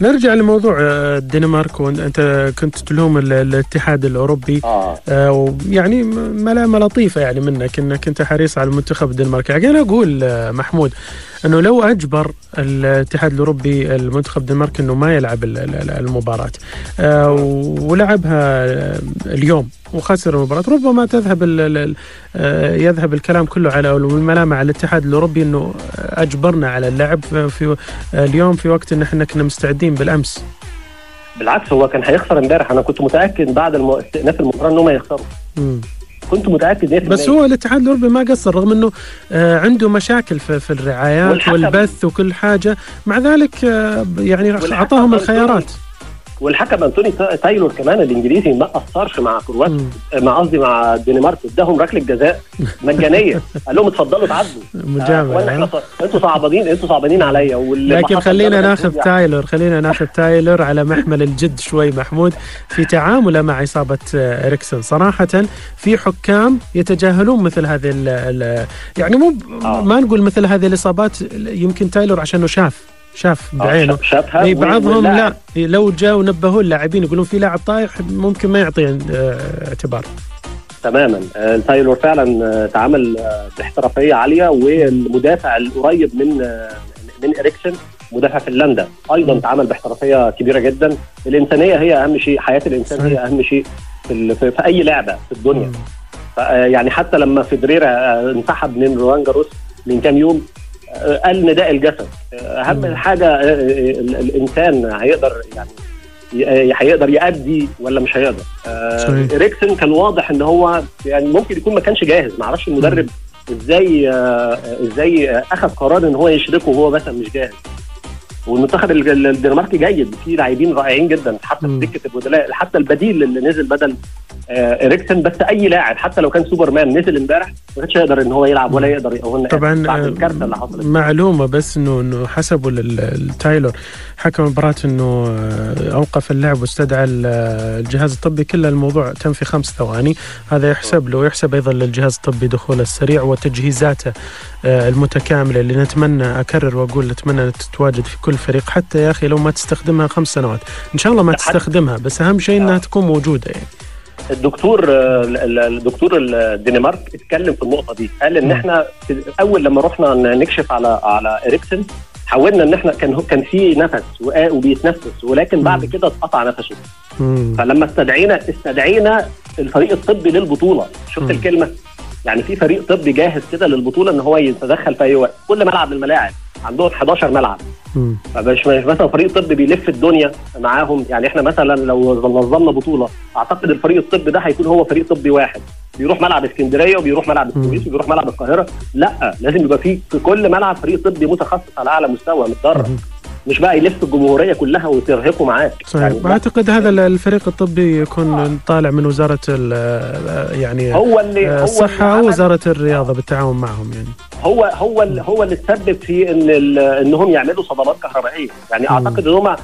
نرجع لموضوع آه، الدنمارك وانت كنت تلوم الاتحاد الأوروبي. آه. ويعني ملامة لطيفة يعني منك إنك أنت حريص على المنتخب الدنماركي. يعني أنا أقول آه، محمود أنه لو أجبر الاتحاد الأوروبي المنتخب الدنماركي أنه ما يلعب المباراة. آه، ولعبها اليوم وخسر المباراة. ربما تذهب ال آه، يذهب الكلام كله على الملامة على الاتحاد الأوروبي أنه أجبرنا على اللعب في اليوم في وقت أن إحنا كنا مستعدين بالأمس. بالعكس هو كان هيخسر امبارح. أنا كنت متأكد بعد استئناف المباراة انهم هيخسروا كنت متأكد بس هو الاتحاد الأوروبي ما قصر رغم إنه آه عنده مشاكل في, في الرعايات والبث وكل حاجة. مع ذلك آه يعني أعطاهم الخيارات. والحكم أنتوني تايلور كمان الإنجليزي ما قصرش مع كرواتيا مع قصدي مع الدنمارك اداهم ركلة جزاء مجانية. قال لهم اتفضلوا تعدوا. مجامع آه أنتوا صعبانين أنتوا صعبانين عليا. لكن خلينا ناخذ تايلور خلينا ناخذ تايلور على محمل الجد شوي محمود. في تعامله مع إصابة إريكسون. صراحة في حكام يتجاهلون مثل هذه ال يعني مو آه. ما نقول مثل هذه الإصابات يمكن تايلور عشانه شاف. شاف آه، بعينه. شافها اي بعضهم لا. لو جاء ونبهوا اللاعبين يقولون في لاعب طايح ممكن ما يعطي آه، اعتبار. تماما. آه، تايلور فعلا تعامل باحترافية عالية والمدافع القريب من من إريكسن مدافع فنلندا. أيضا تعامل باحترافية كبيرة جدا. الإنسانية هي أهم شيء حياة الإنسان هي أهم شيء في, في, في أي لعبة في الدنيا. يعني حتى لما فيدريرا انسحب من روان جاروس من كام يوم قال نداء الجسد. أهم حاجة الإنسان هيقدر يعني هيقدر يأدي ولا مش هيقدر. آه اريكسن كان واضح إن هو يعني ممكن يكون ما كانش جاهز. ما أعرفش المدرب إزاي آه إزاي أخذ قرار إن هو يشركه وهو مثلا مش جاهز. والمنتخب الدنماركي جيد. في لاعبين رائعين جدا. حتى في دكه البدلاء حتى البديل اللي نزل بدل آه إريكسن بس أي لاعب حتى لو كان سوبرمان نزل امبارح ما كانش يقدر إن هو يلعب ولا يقدر يقوم طبعا بعد الكارثة اللي حصلت. معلومة بس إنه إنه حسبوا للتايلور. حكم المباراه إنه آه، أوقف اللعب واستدعى الجهاز الطبي. كل الموضوع تم في خمس ثواني. هذا يحسب له ويحسب أيضا للجهاز الطبي دخوله السريع وتجهيزاته آه، المتكاملة اللي نتمنى أكرر وأقول نتمنى تتواجد في كل فريق حتى يا أخي لو ما تستخدمها خمس سنوات. إن شاء الله ما تستخدمها بس أهم شيء إنها تكون موجودة يعني. الدكتور الدكتور الدنمارك اتكلم في النقطة دي. قال إن إحنا اول لما رحنا نكشف على على اريكسن حاولنا إن إحنا كان كان في نفس وبيتنفس ولكن بعد كده اتقطع نفسه. فلما استدعينا استدعينا الفريق الطبي للبطولة. شفت الكلمة؟ يعني في فريق طبي جاهز كده للبطولة إن هو يتدخل في أي وقت. كل ملعب من الملاعب. عندهم 11 ملعب. مش مثلا فريق طبي بيلف الدنيا معاهم. يعني إحنا مثلا لو نظمنا بطولة أعتقد الفريق الطبي ده هيكون هو فريق طبي واحد. بيروح ملعب إسكندرية وبيروح ملعب السويس وبيروح ملعب القاهرة. لأ لازم يبقى في في كل ملعب فريق طبي متخصص على أعلى مستوى متدرب. مش بقى يلف الجمهورية كلها وترهقه معاك. صحيح. يعني أعتقد هذا الفريق الطبي يكون آه. طالع من وزارة يعني هو اللي هو الصحة أو وزاره الرياضة بالتعاون معهم يعني. هو هو اللي هو اللي تسبب في إن إنهم يعملوا صدمات كهربائية. يعني. أعتقد إن هم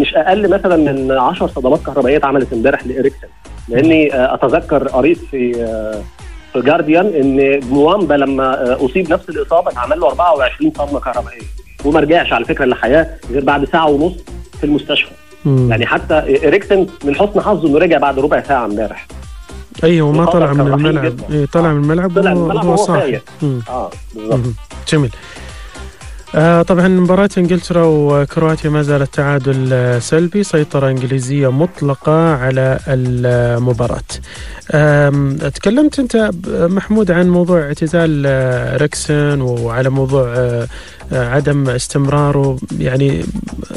مش أقل مثلا من 10 صدمات كهربائية اتعملت إمبارح لاريكسن لأني آه، أتذكر قريت في آه، في جارديان إن موامبا لما أصيب نفس الإصابة اتعمل له 24 صدمة كهربائية. وما رجعش على فكرة للحياة غير بعد ساعة ونص في المستشفى. مم. يعني حتى اريكسن من حسن حظه إنه رجع بعد ربع ساعة امبارح. أيوه ما طلع من الملعب. إيه طلع من الملعب طلع من الملعب وهو صاحي آه بالظبط. جميل. آه طبعا مباراة إنجلترا وكرواتيا ما زالت تعادل سلبي سيطرة إنجليزية مطلقة على المباراة. تكلمت أنت محمود عن موضوع اعتزال ريكسن وعلى موضوع آه، عدم استمراره يعني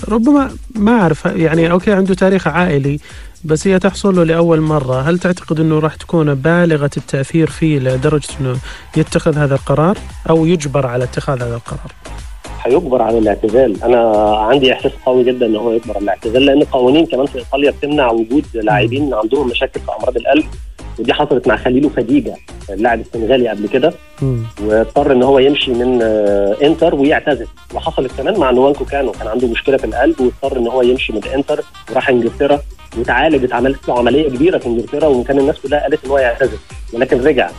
ربما ما أعرف يعني أوكي عنده تاريخ عائلي بس هي تحصل له لأول مرة، هل تعتقد أنه راح تكون بالغة التأثير فيه لدرجة أنه يتخذ هذا القرار أو يجبر على اتخاذ هذا القرار؟ هيجبر على الاعتزال. أنا عندي إحساس قوي جدا إن هو يجبر على الاعتزال لأن القوانين كمان في إيطاليا بتمنع وجود لاعبين عندهم مشاكل في أمراض القلب ودي حصلت مع خليلو فديجة اللاعب السنغالي قبل كده واضطر إن هو يمشي من آه، إنتر ويعتزل. وحصلت كمان مع نوانكو كانو كان عنده مشكلة في القلب واضطر إن هو يمشي من إنتر وراح إنجلترا وتعالج اتعملت له عملية كبيرة في إنجلترا وكان الناس كلها قالت إن هو يعتزل. ولكن رجع.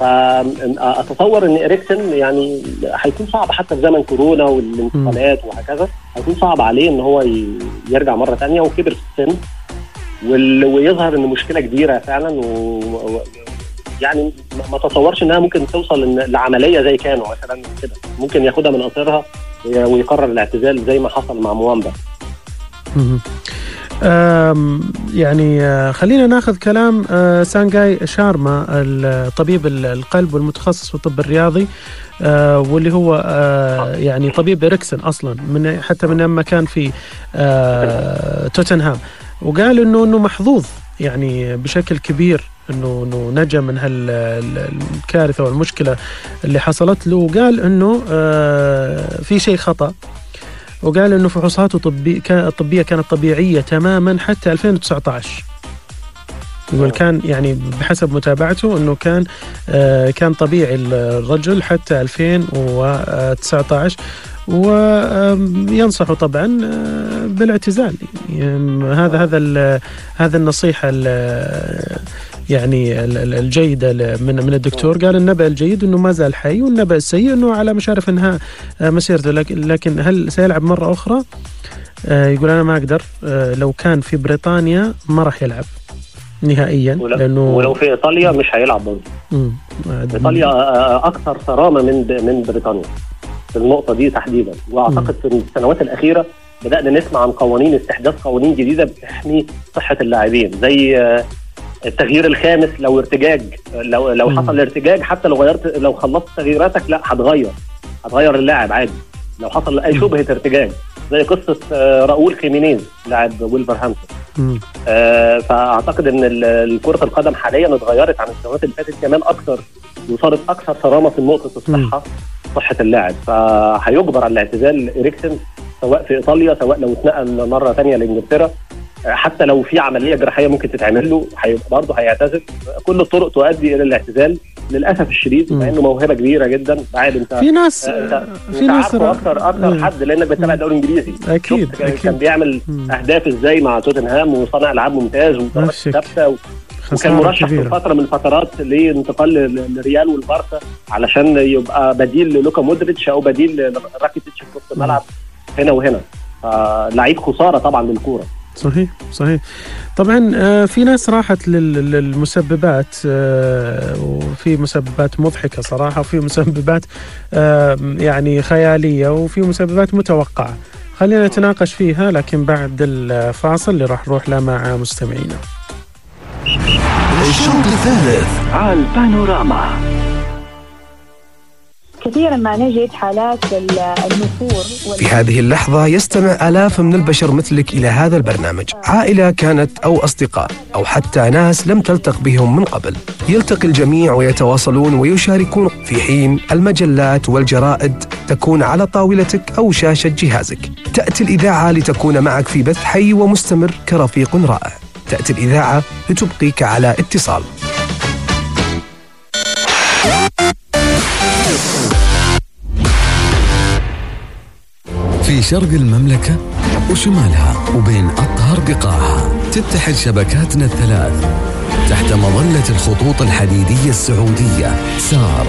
فأتصور إن إريكسن يعني هيكون صعب حتى في زمن كورونا والانتقالات وهكذا هيكون صعب عليه إن هو يرجع مرة ثانية وكبر في السن. ويظهر إن مشكلة كبيرة فعلا و... يعني ما تصورش إنها ممكن توصل لعملية زي كانوا مثلا كده. ممكن ياخدها من قصرها ويقرر الاعتزال زي ما حصل مع موامبا. يعني خلينا ناخذ كلام سانجاي شارما الطبيب القلب والمتخصص في الطب الرياضي واللي هو يعني طبيب اريكسن أصلا من حتى من لما كان في توتنهام. وقال إنه إنه محظوظ يعني بشكل كبير إنه إنه نجا من هالكارثه والمشكلة اللي حصلت له. وقال إنه في شيء خطأ. وقال إنه فحوصاته طبي الطبية كانت طبيعية تماما حتى 2019 يقول كان يعني بحسب متابعته إنه كان آه كان طبيعي الرجل حتى 2019 وينصح طبعا بالاعتزال. هذا هذا هذا النصيحة يعني الجيده من من الدكتور. قال النبأ الجيد إنه ما زال حي والنبأ السيء إنه على مشارف انهاء مسيرته. لكن هل سيلعب مرة أخرى؟ يقول أنا ما أقدر. لو كان في بريطانيا ما راح يلعب نهائيا لأنه ولو في إيطاليا مش هيلعب برضه. إيطاليا أكثر صرامة من من بريطانيا. في النقطة دي تحديدا. وأعتقد في السنوات الأخيرة بدأنا نسمع عن قوانين استحداث قوانين جديدة بتحمي صحة اللاعبين. زي التغيير الخامس لو ارتجاج لو لو حصل ارتجاج حتى لو غيرت لو خلصت تغييراتك لا هتغير. هتغير اللاعب عادي. لو حصل أي شبهة ارتجاج زي قصة راؤول خيمينيز لاعب ويلفرهامبتون آه فأعتقد إن كره القدم حاليا اتغيرت عن السنوات اللي فاتت كمان أكثر وصارت أكثر صرامة في نقطه الصحة صحة اللاعب. فهيجبر على الاعتزال إريكسن سواء في إيطاليا سواء لو اتنقل مرة ثانية لإنجلترا. حتى لو في عملية جراحية ممكن تتعمل له هيبقى برضه هيعتزل. كل الطرق تؤدي إلى الاعتزال. للأسف الشديد مع إنه موهبة كبيرة جدا. عادي أنت في ناس انت في ناس أكثر أكثر حد لأنك بتتابع الدوري الإنجليزي. أكيد, أكيد. كان بيعمل مم. أهداف إزاي مع توتنهام وصانع ألعاب ممتاز وضربات ثابتة و... وكان مرشح في فترة من الفترات لانتقال للريال والبارسا علشان يبقى بديل للوكا مودريتش أو بديل لراكيتيتش في وسط الملعب هنا وهنا. فلعيب خسارة طبعا للكورة. صحيح صحيح. طبعا في ناس راحت للمسببات وفي مسببات مضحكة صراحة وفي مسببات يعني خيالية وفي مسببات متوقعة. خلينا نتناقش فيها لكن بعد الفاصل اللي راح نروح له مع مستمعينا. الشوط الثالث على البانوراما. كثيرا ما نجد حالات النفور في هذه اللحظة يستمع آلاف من البشر مثلك إلى هذا البرنامج. عائلة كانت أو أصدقاء أو حتى ناس لم تلتق بهم من قبل. يلتقي الجميع ويتواصلون ويشاركون في حين المجلات والجرائد تكون على طاولتك أو شاشة جهازك. تأتي الإذاعة لتكون معك في بث حي ومستمر كرفيق رائع. تأتي الإذاعة لتبقيك على اتصال. في شرق المملكة وشمالها وبين أطهر بقاعها. تتحد شبكاتنا الثلاث تحت مظلة الخطوط الحديدية السعودية سار.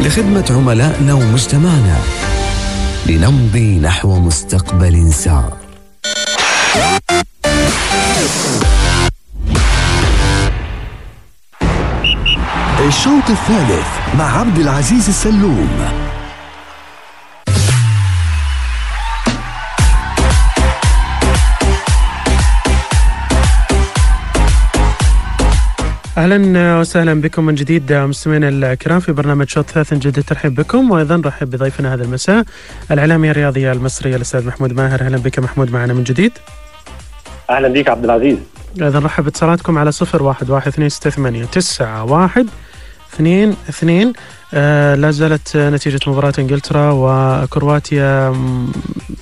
لخدمة عملائنا ومجتمعنا. لنمضي نحو مستقبل سار. الشوط الثالث مع عبد العزيز السلوم. أهلا وسهلا بكم من جديد مستمعينا الكرام في برنامج شوط ثلاث جديد ترحيب بكم وأيضا رحب بضيفنا هذا المساء الاعلاميه الرياضيه المصريه الأستاذ محمود ماهر. أهلا بك محمود معنا من جديد. أهلا بك عبد العزيز. أيضا رحب باتصالاتكم على صفر واحد واحد اثنين ستة ثمانية تسعة واحد. اثنين اثنين. آه لا زالت نتيجة مباراة إنجلترا وكرواتيا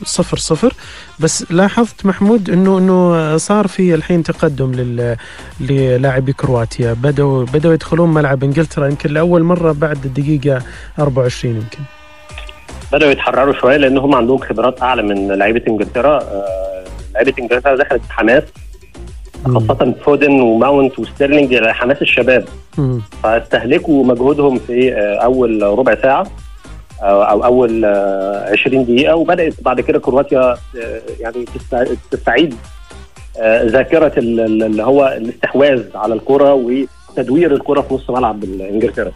صفر صفر. بس لاحظت محمود إنه إنه صار في الحين تقدم لل للاعبي كرواتيا. بدأوا بدأوا يدخلون ملعب إنجلترا يمكن لأول مرة بعد الدقيقة 24 يمكن. بدأوا يتحرروا شوية لأنهم عندهم خبرات أعلى من لعيبة إنجلترا. آه لعيبة إنجلترا دخلت بحماس خاصة فودن وماونت وستيرلينج حماس الشباب. فاستهلكوا مجهودهم في آه، أول ربع ساعة أو أو أول آه، 20 دقيقة وبدأت بعد كده كرواتيا آه، يعني تست- تستعيد آه، ذاكرة ال- ال- اللي هو الاستحواذ على الكرة وتدوير الكرة في نص ملعب إنجلترا.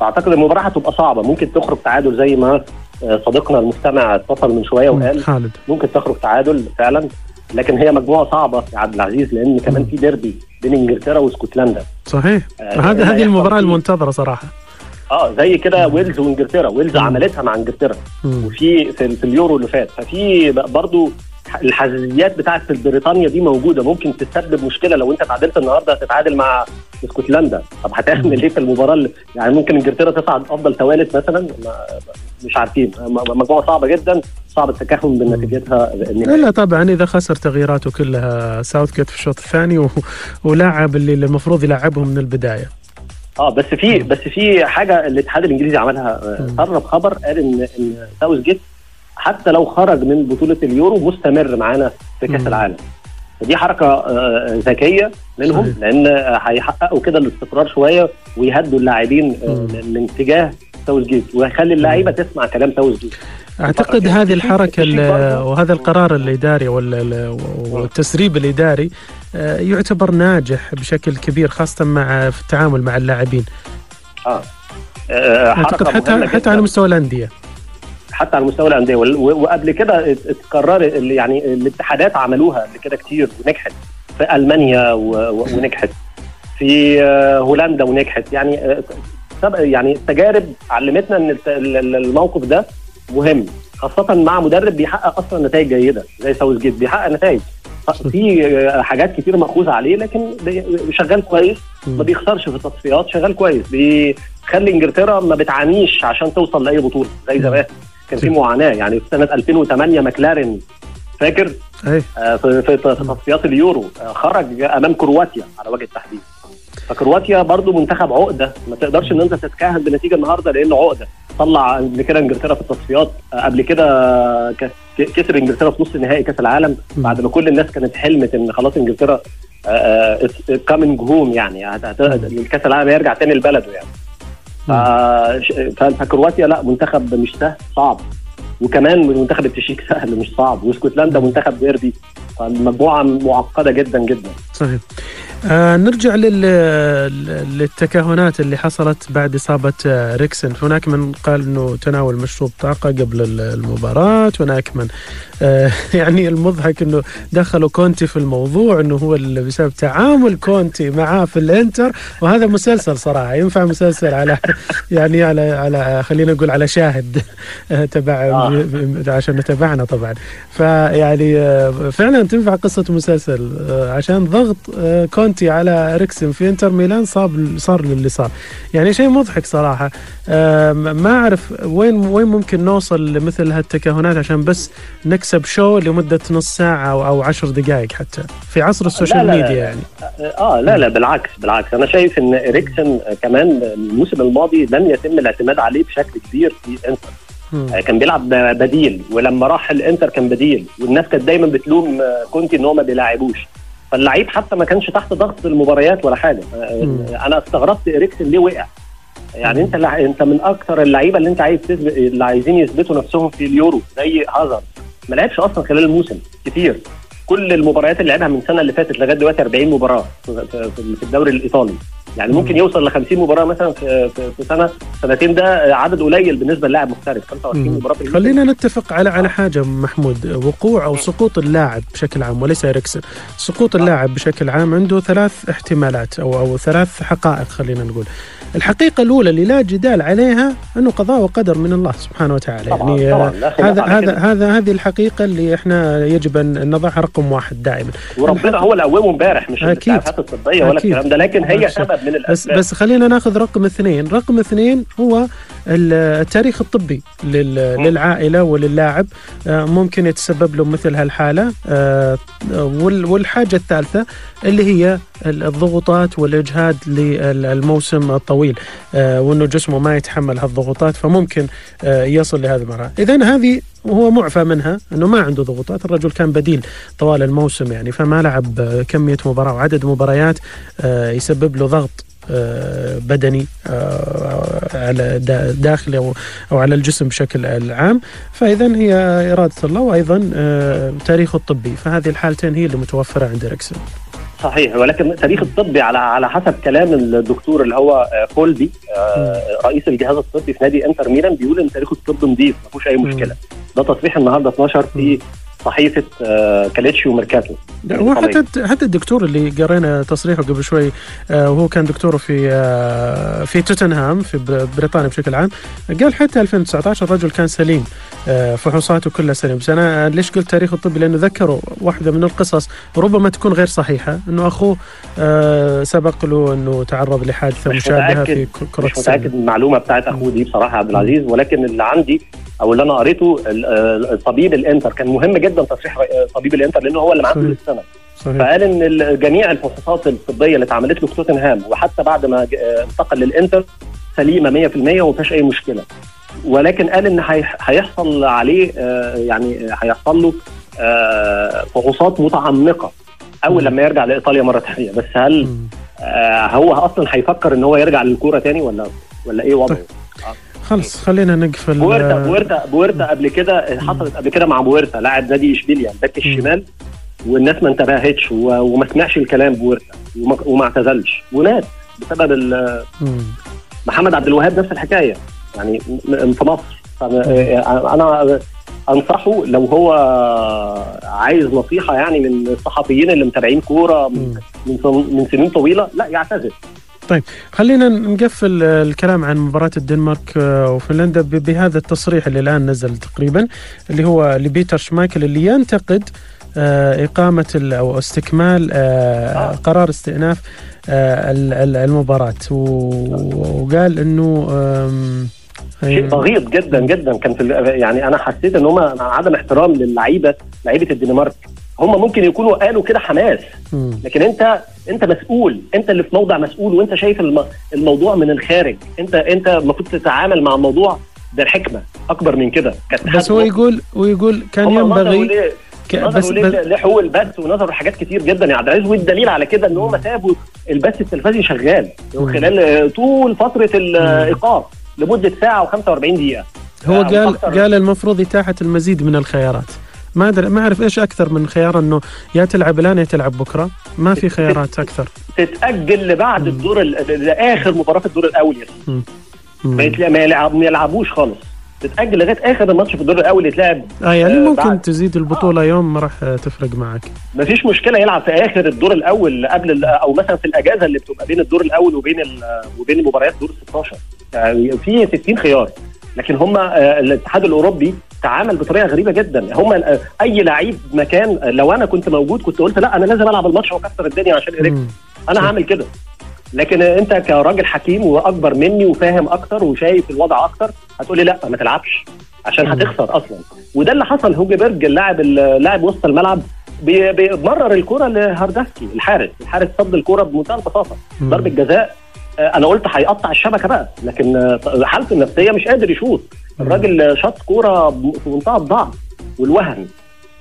فأعتقد المباراة هتبقى صعبة. ممكن تخرج تعادل زي ما آه، صديقنا المستمع اتصل من شوية وقال. خالد. ممكن تخرج تعادل فعلا. لكن هي مجموعة صعبة يا عبد العزيز لأن كمان في ديربي بين إنجلترا وإسكتلندا. صحيح. آه، هذا لا هذه المباراة. المنتظرة صراحة. آه زي كده ويلز وإنجلترا. ويلز عملتها مع إنجلترا. وفي في, في اليورو اللي فات. ففي برضو الحزازيات بتاعت بريطانيا دي موجودة. ممكن تسبب مشكلة لو انت تعادلت النهارده هتتعادل مع إسكتلندا. طب هتعمل إيه في المباراة اللي يعني ممكن إنجلترا تصعد أفضل توالت مثلا؟ مش عارفين. مجموعة صعبة جدا صعب التكهن بنتيجتها النهائيه الا طبعا إذا خسر تغييراته كلها ساوث جيت في الشوط الثاني و... ولاعب اللي المفروض يلعبهم من البداية. آه بس في بس في حاجة الاتحاد الإنجليزي عملها آه، سرب خبر قال ان إن ساوث جيت حتى لو خرج من بطولة اليورو مستمر معانا في كأس. العالم. فدي حركة آه، ذكية منهم. لأن آه، هيحققوا كده الاستقرار شوية ويهدوا اللاعبين آه، من اتجاه ساوث جيت ويخلي اللعيبه تسمع كلام ساوث جيت أعتقد هذه الحركة. وهذا القرار الإداري وال- ال- والتسريب الإداري آه، يعتبر ناجح بشكل كبير خاصة مع في التعامل مع اللاعبين. آه. آه، أعتقد حتى حتى. على مستوى الأندية. حتى على مستوى الأندية. وقبل كده ات- اتكرر اللي يعني الاتحادات عملوها قبل كده كتير ونجحت. في ألمانيا ونجحت. في آه، هولندا ونجحت. يعني سبق- يعني التجارب علمتنا إن الموقف ده مهم خاصة مع مدرب بيحقق أصلا نتائج جيدة زي ساوث جيت بيحقق نتائج. في حاجات كتير مأخوذة عليه لكن شغال كويس ما بيخسرش في التصفيات شغال كويس. بيخلي إنجلترا ما بتعانيش عشان توصل لأي بطولة زي زمان. كان في معاناة يعني في سنة 2008 ماكلارين فاكر؟ أي. في في في تصفيات اليورو آه، خرج أمام كرواتيا على وجه التحديد. فكرواتيا برضو منتخب عقدة. ما تقدرش إن أنت تتكهن بنتيجة النهارده لأنه عقدة. طلع قبل كده إنجلترا في التصفيات. آه، قبل كده ك- ك- كسب إنجلترا في نص نهائي كأس العالم. بعد ما كل الناس كانت حلمت إن خلاص إنجلترا coming home يعني. هت- هت- الكاس العالم هيرجع تاني لبلده يعني. فكرواتيا لا منتخب مش سهل صعب. وكمان منتخب التشيك سهل مش صعب. واسكتلندا منتخب ديربي فالمجموعة معقدة جدا جدا. صحيح. آه نرجع لل... للتكهنات اللي حصلت بعد إصابة آه، إريكسن. هناك من قال أنه تناول مشروب طاقة قبل ال- المباراة. هناك من آه يعني المضحك أنه دخلوا كونتي في الموضوع أنه هو اللي بسبب تعامل كونتي معاه في الإنتر. وهذا مسلسل صراحة ينفع مسلسل على يعني على على خلينا نقول على شاهد آه، تبع آه. عشان نتابعنا طبعا. فيعني آه، فعلا تنفع قصة مسلسل آه، عشان ضغط آه، كونتي على إريكسن في إنتر ميلان صار صار اللي صار. يعني شيء مضحك صراحة. آه، ما أعرف وين وين ممكن نوصل لمثل هالتكهنات عشان بس نكسب show لمدة نص ساعة أو أو عشر دقائق حتى في عصر ال social media يعني. آه لا لا بالعكس بالعكس. أنا شايف إن اريكسن كمان الموسم الماضي لم يتم الاعتماد عليه بشكل كبير في إنتر. آه، كان بيلعب بديل ولما راح الانتر كان بديل والناس كانت دايما بتلوم كونتي إن هو ما بيلاعبوش. فاللعيب حتى ما كانش تحت ضغط المباريات ولا حاجة. مم. أنا استغربت اريكسن ليه وقع. يعني أنت اللع- أنت من أكثر اللعيبة اللي أنت عايز تثبت اللي عايزين يثبتوا نفسهم في اليورو زي هازارد. ما لعبش أصلا خلال الموسم كتير. كل المباريات اللي لعبها من السنة اللي فاتت لغاية دلوقتي 40 مباراة في الدوري الإيطالي. يعني ممكن يوصل ل 50 مباراة مثلا في سنة. سنتين ده عدد قليل بالنسبة للاعب محترف. 25 مم. مباراة في. خلينا نتفق على على حاجة محمود. وقوع أو سقوط اللاعب بشكل عام وليس اريكسن سقوط اللاعب بشكل عام عنده ثلاث احتمالات أو أو ثلاث حقائق خلينا نقول. الحقيقة الأولى اللي لا جدال عليها أنه قضاء وقدر من الله سبحانه وتعالى. طبعاً، يعني طبعاً، آه، هذا هذا. هذا هذه الحقيقة اللي إحنا يجب أن نضعها رقم واحد دائما. وربنا هو اللي قومه امبارح مش. الاسعافات الطبية ولا. الكلام ده. لكن هي سبب من بس الأسباب. بس خلينا ناخذ رقم اثنين. رقم اثنين هو التاريخ الطبي لل- للعائلة وللاعب. آه، ممكن يتسبب له مثل هالحالة. آه، وال- والحاجة الثالثة اللي هي الضغوطات والإجهاد للموسم الطويل آه، وإنه جسمه ما يتحمل هالضغوطات فممكن يصل لهذه المرحلة. اذا هذه هو معفى منها إنه ما عنده ضغوطات الرجل كان بديل طوال الموسم يعني فما لعب آه، كمية مباراة وعدد مباريات آه، يسبب له ضغط آه، بدني على دا- داخله أو على الجسم بشكل عام. فاذا هي إرادة الله وأيضا تاريخه الطبي. فهذه الحالتين هي اللي متوفرة عند إريكسون. صحيح ولكن التاريخ الطبي على على حسب كلام الدكتور اللي هو كولبي رئيس الجهاز الطبي في نادي إنتر ميلان بيقول إن تاريخه الطبي نظيف ما فيهوش أي مشكلة. ده تصريح النهارده 12 في صحيفة آه، كاليتشيو ميركاتو وحتى حتى الدكتور اللي قرينا تصريحه قبل شوي آه، وهو كان دكتوره في آه، في توتنهام في بر- بريطانيا بشكل عام قال حتى 2019 الرجل كان سليم آه، فحوصاته كلها سليم بس أنا ليش قلت تاريخه الطبي لأنه ذكروا واحدة من القصص ربما تكون غير صحيحة إنه أخوه سبق له إنه تعرض لحادثة مش مشابهة في كرة مش متأكد من المعلومة بتاعت أخوه دي بصراحة عبد العزيز. ولكن اللي عندي أو اللي أنا قريته طبيب الإنتر كان مهم جدا تصريح طبيب الإنتر لأنه هو اللي معاه صحيح. فقال إن جميع الفحوصات الطبية اللي اتعملت له في توتنهام وحتى بعد ما آه، انتقل للإنتر سليمة 100% وما فيهاش أي مشكلة. ولكن قال إن هي- هيحصل عليه آه، يعني هيحصل له آه، فحوصات متعمقة أول. لما يرجع لإيطاليا مرة ثانية بس هل هو أصلا هيفكر إن هو يرجع للكورة تاني ولا ولا إيه وضعه؟ خلص خلينا نقفل. بويرتا آه، بويرتا بويرتا قبل كده حصلت قبل كده مع بويرتا لاعب نادي إشبيليا الباك الشمال. والناس ما انتبهتش وما سمعش الكلام بويرتا وما, اعتزلش ومات بسبب. محمد عبد الوهاب نفس الحكاية يعني في مصر فأنا- أنا أنصحه لو هو عايز نصيحة يعني من الصحفيين اللي متابعين كورة من. من سن- من سنين طويلة لا يعتزل خلينا نقفل الكلام عن مباراة الدنمارك آه، وفنلندا بهذا التصريح اللي الآن نزل تقريبا اللي هو لبيتر شمايكل اللي ينتقد آه، إقامة ال- أو استكمال آه، قرار استئناف آه، ال- ال- المباراة. وقال آم، شيء بغيض جدا جدا. كان في يعني أنا حسيت إن هم عدم احترام للعيبة لعيبة الدنمارك. هم ممكن يكونوا قالوا كده حماس. لكن أنت أنت مسؤول. أنت اللي في موضع مسؤول وأنت شايف الم- الموضوع من الخارج. أنت أنت المفروض تتعامل مع الموضوع بالحكمة أكبر من كده. بس هو. يقول ويقول كان ينبغي بس, لحقوق البث ونظروا لحاجات كتير جدا. يا عبد العزيز والدليل على كده إن هم سابوا البث التلفزيوني شغال. خلال آه، طول فترة الإيقاف لمدة ساعة و45 دقيقة. هو آه، قال. قال المفروض إتاحة المزيد من الخيارات. ما ادري ما أعرف إيش أكثر من خيار إنه يا تلعب الآن يا تلعب بكرة. ما في خيارات أكثر. تتأجل لبعد الدور ال- لآخر مباراة الدور الأول ما يلعبوش خالص. تتأجل لغاية آخر الماتش في الدور الأول يتلعب آه يعني آه، ممكن بعد- تزيد البطولة يوم ما راح تفرق معك. ما فيش مشكلة يلعب في آخر الدور الأول قبل أو مثلا في الأجازة اللي بتبقى بين الدور الأول وبين وبين مباريات دور 16 يعني في 60 خيار لكن هم آه، الاتحاد الأوروبي تعامل بطريقة غريبة جدا. هم آه، أي لعيب مكان آه، لو أنا كنت موجود كنت قلت لا أنا لازم ألعب الماتش وأكسر الدنيا عشان اريك مم. أنا. هعمل كده. لكن انت كراجل حكيم واكبر مني وفاهم أكتر وشايف الوضع أكتر هتقولي لا ما تلعبش عشان. هتخسر أصلا. وده اللي حصل هوجبرج اللاعب اللاعب وسط الملعب بي- بيمرر الكرة لهاردسكي الحارس الحارس صد الكرة بمنتهى البساطة. ضربة جزاء آه، أنا قلت هيقطع الشبكة بقى لكن آه، حالته النفسية مش قادر يشوط. الراجل شاط كوره في منتهى الضعف والوهن.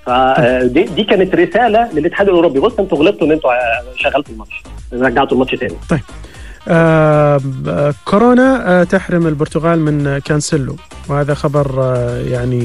فدي دي كانت رسالة للاتحاد الأوروبي. بص أنتوا غلطتوا إن أنتوا شغلتوا الماتش رجعتوا الماتش تاني. آه آه، كورونا آه تحرم البرتغال من كانسيلو وهذا خبر آه يعني